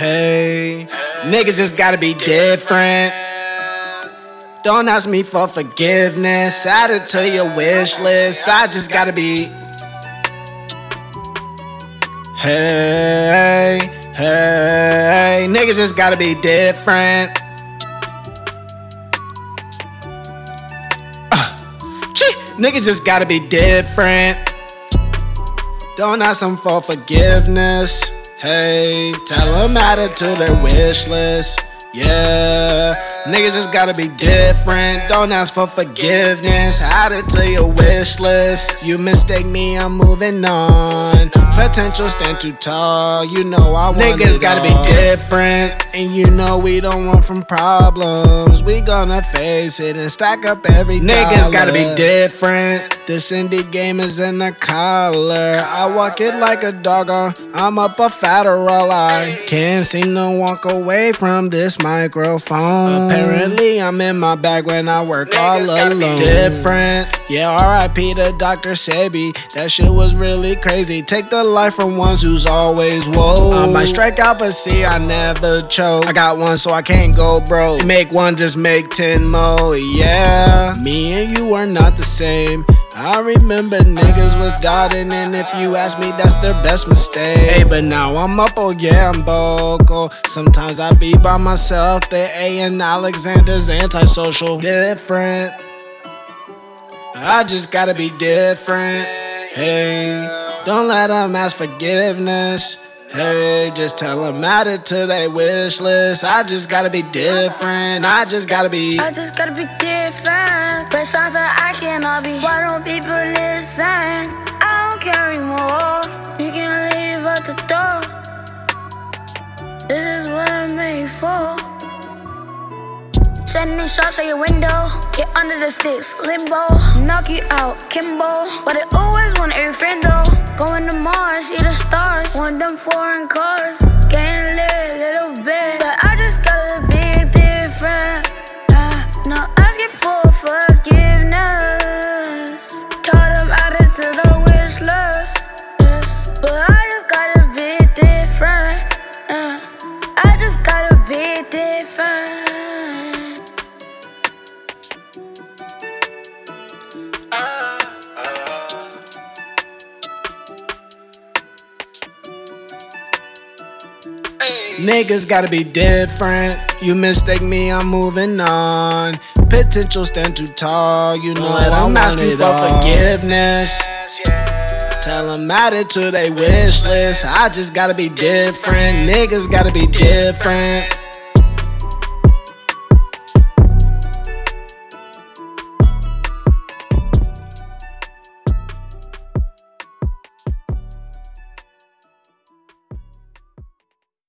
Hey, niggas just gotta be different. Don't ask me for forgiveness. Add it to your wish list. I just gotta be. Hey, hey, niggas just gotta be different. Uh, gee, niggas just gotta be different. Don't ask them for forgiveness. Hey, tell them add it to their wish list. Yeah, niggas just gotta be different. Don't ask for forgiveness. Add it to your wish list. You mistake me, I'm moving on. Potential stand too tall. You know I want Niggas gotta all. be different, and you know we don't run from problems. We gonna face it and stack up every. Niggas dollar. gotta be different. This indie game is in a collar. I walk it like a dog. Uh, I'm up a Adderall. I can't seem to walk away from this microphone. Apparently, I'm in my bag when I work all alone. Different. Yeah, RIP to Dr. Sebi. That shit was really crazy. Take the life from ones who's always woe. I might strike out, but see, I never choke. I got one, so I can't go broke. Make one, just make ten more. Yeah, me and you are not the same. I remember niggas was dotting, and if you ask me, that's their best mistake. Hey, but now I'm up, oh yeah, I'm vocal. Sometimes I be by myself, the A and Alexander's antisocial. Different. I just gotta be different. Hey, don't let them ask forgiveness. Hey, just tell them it to their wish list. I just gotta be different. I just gotta be. I just gotta be different. But something I cannot be. Why don't people listen? I don't care anymore. You can leave out the door. This is what I'm made for. Sending shots at your window. Get under the sticks, limbo. Knock you out, Kimbo. But I always want every friend though. Going to Mars, see the stars. Want them foreign cars. Getting lit a little bit. But I just gotta be different. Uh, not asking for forgiveness. Taught them added to the wish list. Yes. But I just gotta be different. Uh, I just gotta be different. Niggas gotta be different. You mistake me, I'm moving on. Potential stand too tall. You know that I'm asking for all. forgiveness. Tell them add it to their wish list. I just gotta be different. Niggas gotta be different.